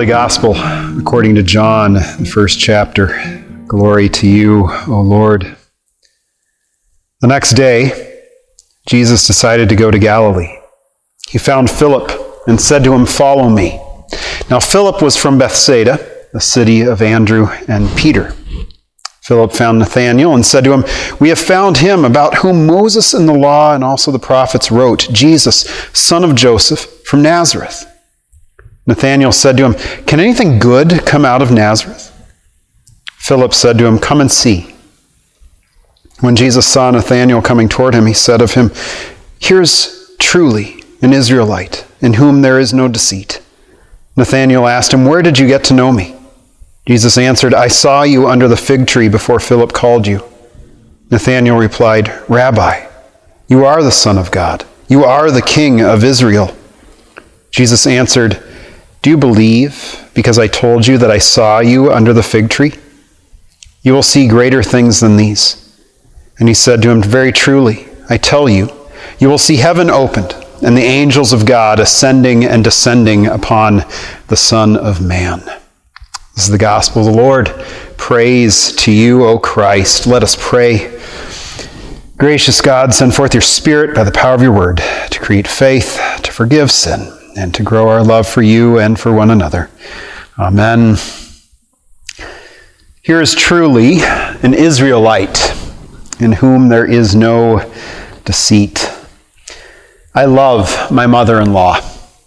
Holy Gospel according to John, the first chapter. Glory to you, O Lord. The next day, Jesus decided to go to Galilee. He found Philip and said to him, Follow me. Now, Philip was from Bethsaida, the city of Andrew and Peter. Philip found Nathanael and said to him, We have found him about whom Moses in the law and also the prophets wrote, Jesus, son of Joseph, from Nazareth. Nathanael said to him, Can anything good come out of Nazareth? Philip said to him, Come and see. When Jesus saw Nathanael coming toward him, he said of him, Here's truly an Israelite, in whom there is no deceit. Nathanael asked him, Where did you get to know me? Jesus answered, I saw you under the fig tree before Philip called you. Nathanael replied, Rabbi, you are the Son of God. You are the King of Israel. Jesus answered, Do you believe because I told you that I saw you under the fig tree? You will see greater things than these. And he said to him, Very truly, I tell you, you will see heaven opened and the angels of God ascending and descending upon the Son of Man. This is the gospel of the Lord. Praise to you, O Christ. Let us pray. Gracious God, send forth your Spirit by the power of your word to create faith, to forgive sin, and to grow our love for you and for one another. Amen. Here is truly an Israelite in whom there is no deceit. I love my mother in law.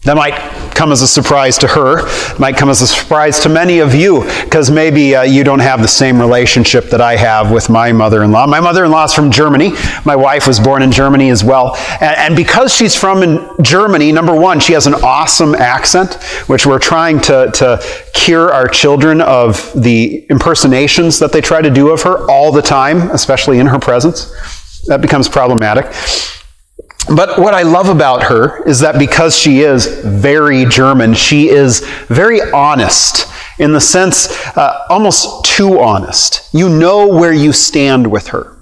That might come as a surprise to her, it might come as a surprise to many of you, because maybe uh, you don't have the same relationship that I have with my mother in law. My mother in law is from Germany. My wife was born in Germany as well. And, and because she's from Germany, number one, she has an awesome accent, which we're trying to, to cure our children of the impersonations that they try to do of her all the time, especially in her presence. That becomes problematic. But what I love about her is that because she is very German, she is very honest in the sense, uh, almost too honest. You know where you stand with her.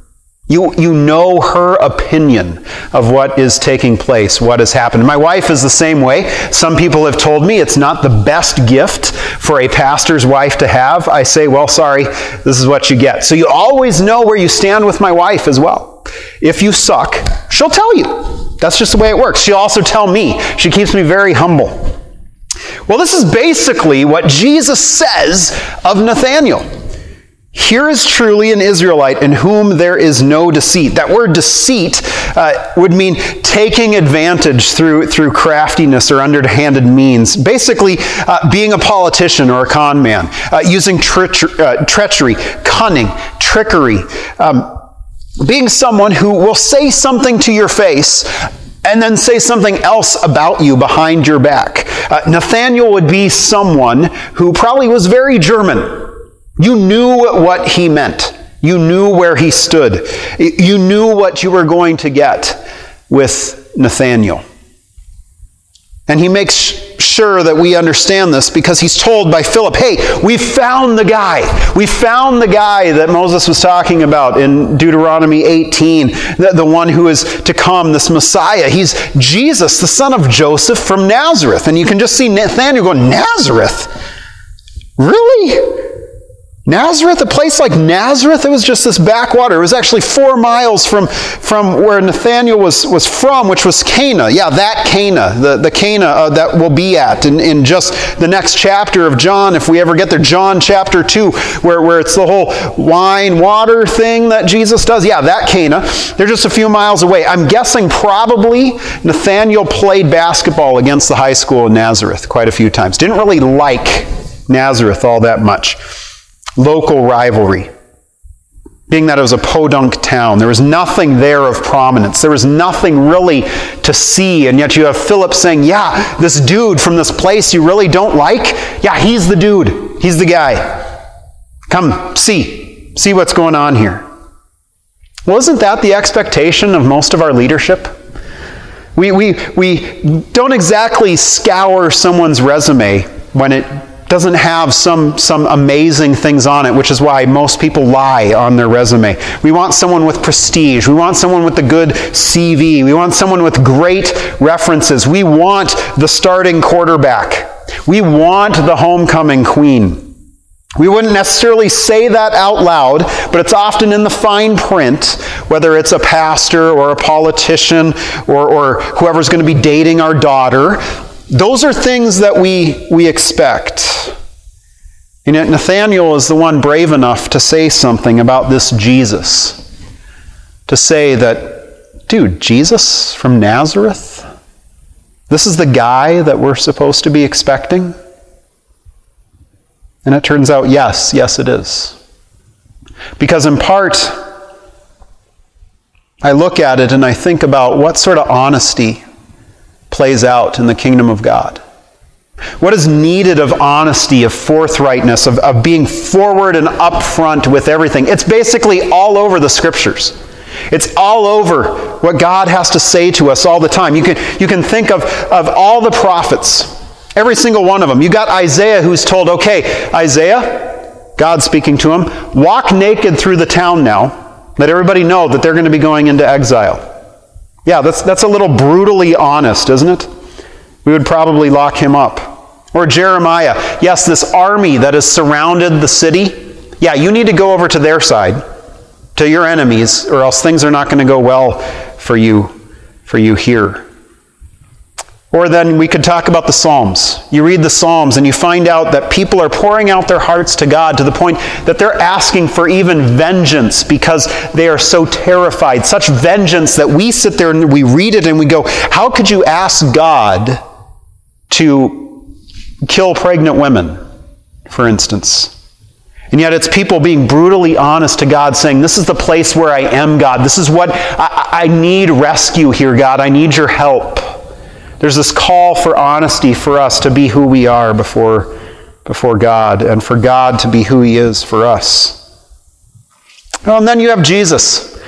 You, you know her opinion of what is taking place, what has happened. My wife is the same way. Some people have told me it's not the best gift for a pastor's wife to have. I say, well, sorry, this is what you get. So you always know where you stand with my wife as well. If you suck, she'll tell you. That's just the way it works. She'll also tell me. She keeps me very humble. Well, this is basically what Jesus says of Nathanael. Here is truly an Israelite in whom there is no deceit. That word deceit uh, would mean taking advantage through, through craftiness or underhanded means. Basically, uh, being a politician or a con man, uh, using uh, treachery, cunning, trickery. Um, being someone who will say something to your face and then say something else about you behind your back. Uh, Nathaniel would be someone who probably was very German. You knew what he meant. You knew where he stood. You knew what you were going to get with Nathaniel. And he makes sure that we understand this because he's told by Philip, hey, we found the guy. We found the guy that Moses was talking about in Deuteronomy 18, the, the one who is to come, this Messiah. He's Jesus, the son of Joseph from Nazareth. And you can just see Nathaniel going, Nazareth? Really? Nazareth, a place like Nazareth, it was just this backwater. It was actually four miles from, from where Nathaniel was, was from, which was Cana. Yeah, that Cana, the, the Cana uh, that we'll be at in, in just the next chapter of John, if we ever get there. John chapter 2, where, where it's the whole wine, water thing that Jesus does. Yeah, that Cana. They're just a few miles away. I'm guessing probably Nathaniel played basketball against the high school in Nazareth quite a few times. Didn't really like Nazareth all that much local rivalry. Being that it was a podunk town, there was nothing there of prominence. There was nothing really to see, and yet you have Philip saying, Yeah, this dude from this place you really don't like, yeah, he's the dude. He's the guy. Come, see. See what's going on here. Wasn't that the expectation of most of our leadership? We, we, we don't exactly scour someone's resume when it doesn't have some, some amazing things on it, which is why most people lie on their resume. We want someone with prestige. We want someone with a good CV. We want someone with great references. We want the starting quarterback. We want the homecoming queen. We wouldn't necessarily say that out loud, but it's often in the fine print, whether it's a pastor or a politician or, or whoever's going to be dating our daughter. Those are things that we, we expect. And yet Nathaniel is the one brave enough to say something about this Jesus. To say that, dude, Jesus from Nazareth? This is the guy that we're supposed to be expecting? And it turns out, yes, yes, it is. Because in part, I look at it and I think about what sort of honesty plays out in the kingdom of God. What is needed of honesty, of forthrightness, of, of being forward and upfront with everything? It's basically all over the scriptures. It's all over what God has to say to us all the time. You can, you can think of, of all the prophets, every single one of them. You got Isaiah who's told, okay, Isaiah, God speaking to him, walk naked through the town now. Let everybody know that they're going to be going into exile. Yeah, that's, that's a little brutally honest, isn't it? We would probably lock him up. Or Jeremiah, yes, this army that has surrounded the city, yeah, you need to go over to their side, to your enemies, or else things are not going to go well for you, for you here. Or then we could talk about the Psalms. You read the Psalms and you find out that people are pouring out their hearts to God to the point that they're asking for even vengeance because they are so terrified. Such vengeance that we sit there and we read it and we go, How could you ask God to kill pregnant women, for instance? And yet it's people being brutally honest to God, saying, This is the place where I am, God. This is what I, I need rescue here, God. I need your help. There's this call for honesty for us to be who we are before, before God and for God to be who He is for us. Well, and then you have Jesus.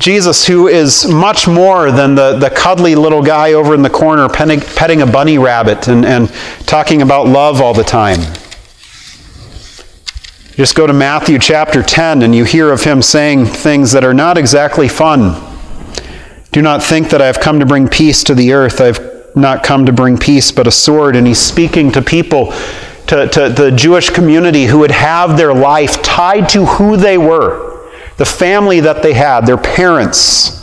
Jesus, who is much more than the, the cuddly little guy over in the corner petting, petting a bunny rabbit and, and talking about love all the time. Just go to Matthew chapter 10 and you hear of him saying things that are not exactly fun. Do not think that I have come to bring peace to the earth. I've not come to bring peace, but a sword. And he's speaking to people, to, to the Jewish community who would have their life tied to who they were, the family that they had, their parents,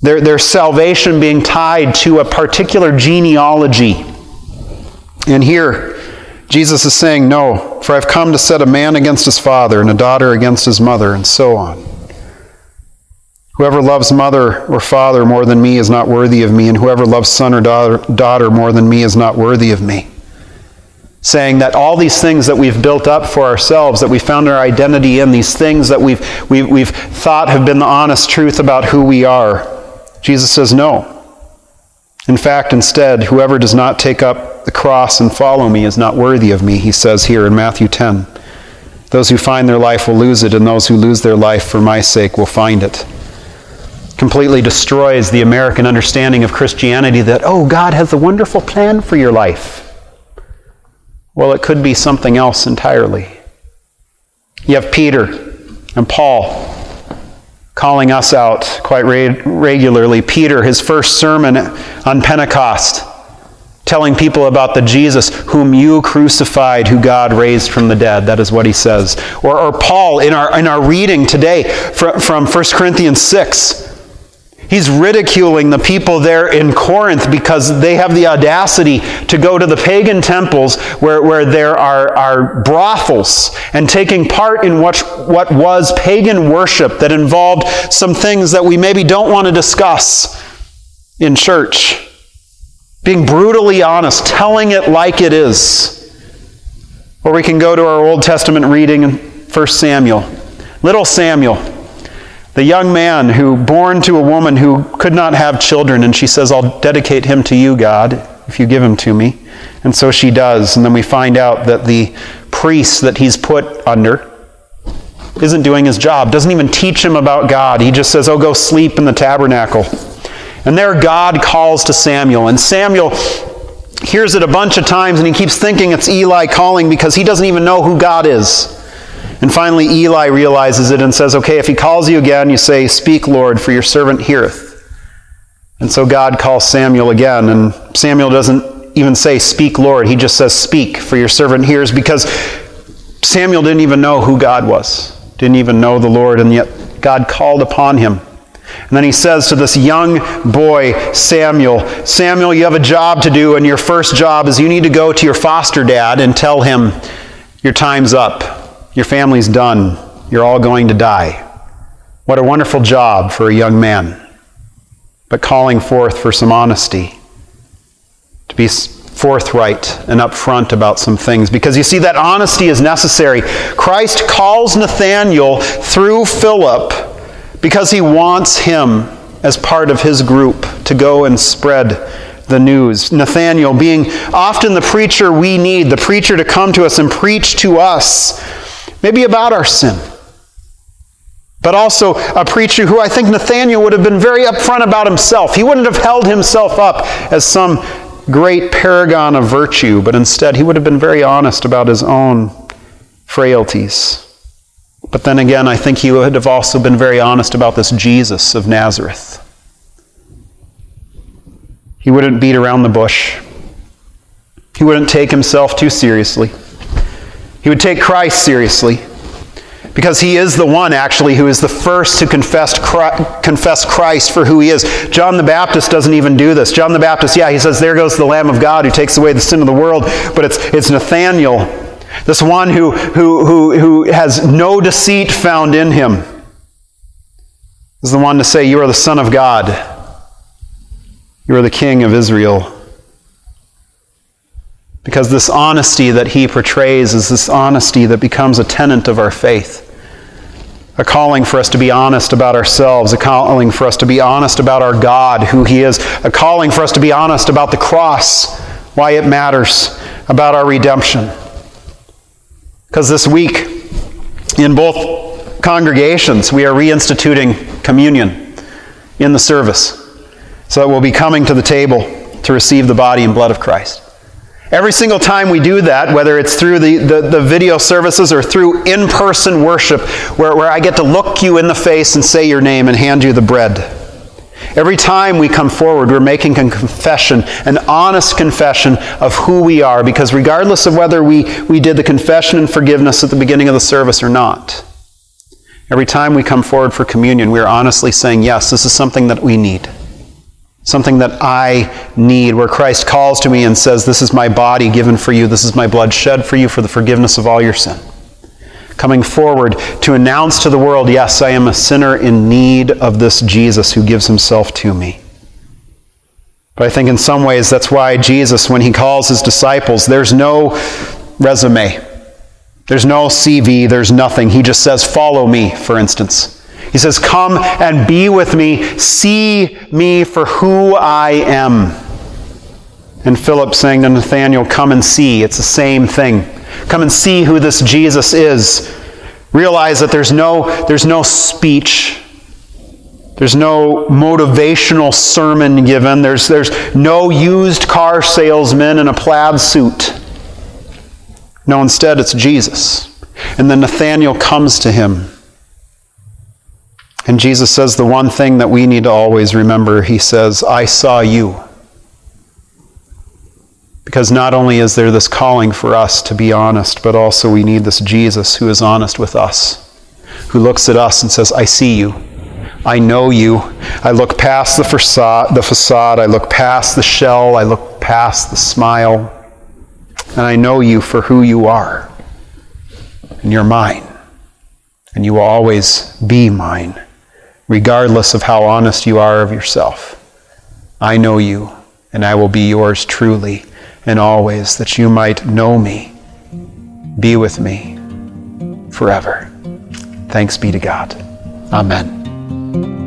their, their salvation being tied to a particular genealogy. And here, Jesus is saying, No, for I've come to set a man against his father and a daughter against his mother, and so on. Whoever loves mother or father more than me is not worthy of me, and whoever loves son or daughter, more than me is not worthy of me. Saying that all these things that we've built up for ourselves, that we found our identity in, these things that we've, we've, we've thought have been the honest truth about who we are, Jesus says no. In fact, instead, whoever does not take up the cross and follow me is not worthy of me, he says here in Matthew 10. Those who find their life will lose it, and those who lose their life for my sake will find it completely destroys the American understanding of Christianity that, oh, God has a wonderful plan for your life. Well, it could be something else entirely. You have Peter and Paul calling us out quite regularly. Peter, his first sermon on Pentecost, telling people about the Jesus whom you crucified, who God raised from the dead. That is what he says. Or, or Paul in our, in our reading today from, from 1 Corinthians 6 He's ridiculing the people there in Corinth because they have the audacity to go to the pagan temples where, where there are, are brothels and taking part in what, what was pagan worship that involved some things that we maybe don't want to discuss in church. Being brutally honest, telling it like it is. Or we can go to our Old Testament reading in 1 Samuel. Little Samuel the young man who, born to a woman who could not have children, and she says, I'll dedicate him to you, God, if you give him to me. And so she does. And then we find out that the priest that he's put under isn't doing his job, doesn't even teach him about God. He just says, Oh, go sleep in the tabernacle. And there God calls to Samuel. And Samuel hears it a bunch of times and he keeps thinking it's Eli calling because he doesn't even know who God is. And finally, Eli realizes it and says, Okay, if he calls you again, you say, Speak, Lord, for your servant heareth. And so God calls Samuel again, and Samuel doesn't even say, Speak, Lord. He just says, Speak, for your servant hears, because Samuel didn't even know who God was, didn't even know the Lord, and yet God called upon him. And then he says to this young boy, Samuel, Samuel, you have a job to do, and your first job is you need to go to your foster dad and tell him, Your time's up, your family's done, you're all going to die. What a wonderful job for a young man, but calling forth for some honesty, to be forthright and upfront about some things. Because you see, that honesty is necessary. Christ calls Nathanael through Philip because he wants him as part of his group to go and spread the news. Nathanael being often the preacher we need, the preacher to come to us and preach to us, maybe about our sin. But also a preacher who I think Nathaniel would have been very upfront about himself. He wouldn't have held himself up as some great paragon of virtue, but instead he would have been very honest about his own frailties. But then again, I think he would have also been very honest about this Jesus of Nazareth. He wouldn't beat around the bush. He wouldn't take himself too seriously. He would take Christ seriously because he is the one actually who is the first to confess Christ, for who he is. John the Baptist doesn't even do this. John the Baptist, yeah, he says, There goes the Lamb of God who takes away the sin of the world. But it's, it's Nathaniel this one who, who, who, who has no deceit found in him is the one to say, You are the Son of God. You are the King of Israel. Because this honesty that he portrays is this honesty that becomes a tenet of our faith. A calling for us to be honest about ourselves, a calling for us to be honest about our God, who He is, a calling for us to be honest about the cross, why it matters, about our redemption. Because this week, in both congregations, we are reinstituting communion in the service. So that we'll be coming to the table to receive the body and blood of Christ. Every single time we do that, whether it's through the, the, the video services or through in person worship, where, where I get to look you in the face and say your name and hand you the bread Every time we come forward, we're making a confession, an honest confession of who we are, because regardless of whether we, we did the confession and forgiveness at the beginning of the service or not, every time we come forward for communion, we are honestly saying, Yes, this is something that we need. Something that I need, where Christ calls to me and says, This is my body given for you, this is my blood shed for you for the forgiveness of all your sin coming forward to announce to the world, yes, I am a sinner in need of this Jesus who gives himself to me. But I think in some ways that's why Jesus, when he calls his disciples, there's no resume, there's no CV, there's nothing. He just says, Follow me, for instance. He says, Come and be with me, see me for who I am. And Philip saying to Nathanael, Come and see. It's the same thing. Come and see who this Jesus is. Realize that there's no, there's no speech. There's no motivational sermon given. There's, there's no used car salesman in a plaid suit. No, instead, it's Jesus. And then Nathanael comes to him. And Jesus says the one thing that we need to always remember He says, I saw you. Because not only is there this calling for us to be honest, but also we need this Jesus who is honest with us, who looks at us and says, I see you. I know you. I look past the facade, the facade. I look past the shell. I look past the smile. And I know you for who you are. And you're mine. And you will always be mine, regardless of how honest you are of yourself. I know you, and I will be yours truly and always, that you might know me, be with me forever. Thanks be to God. Amen.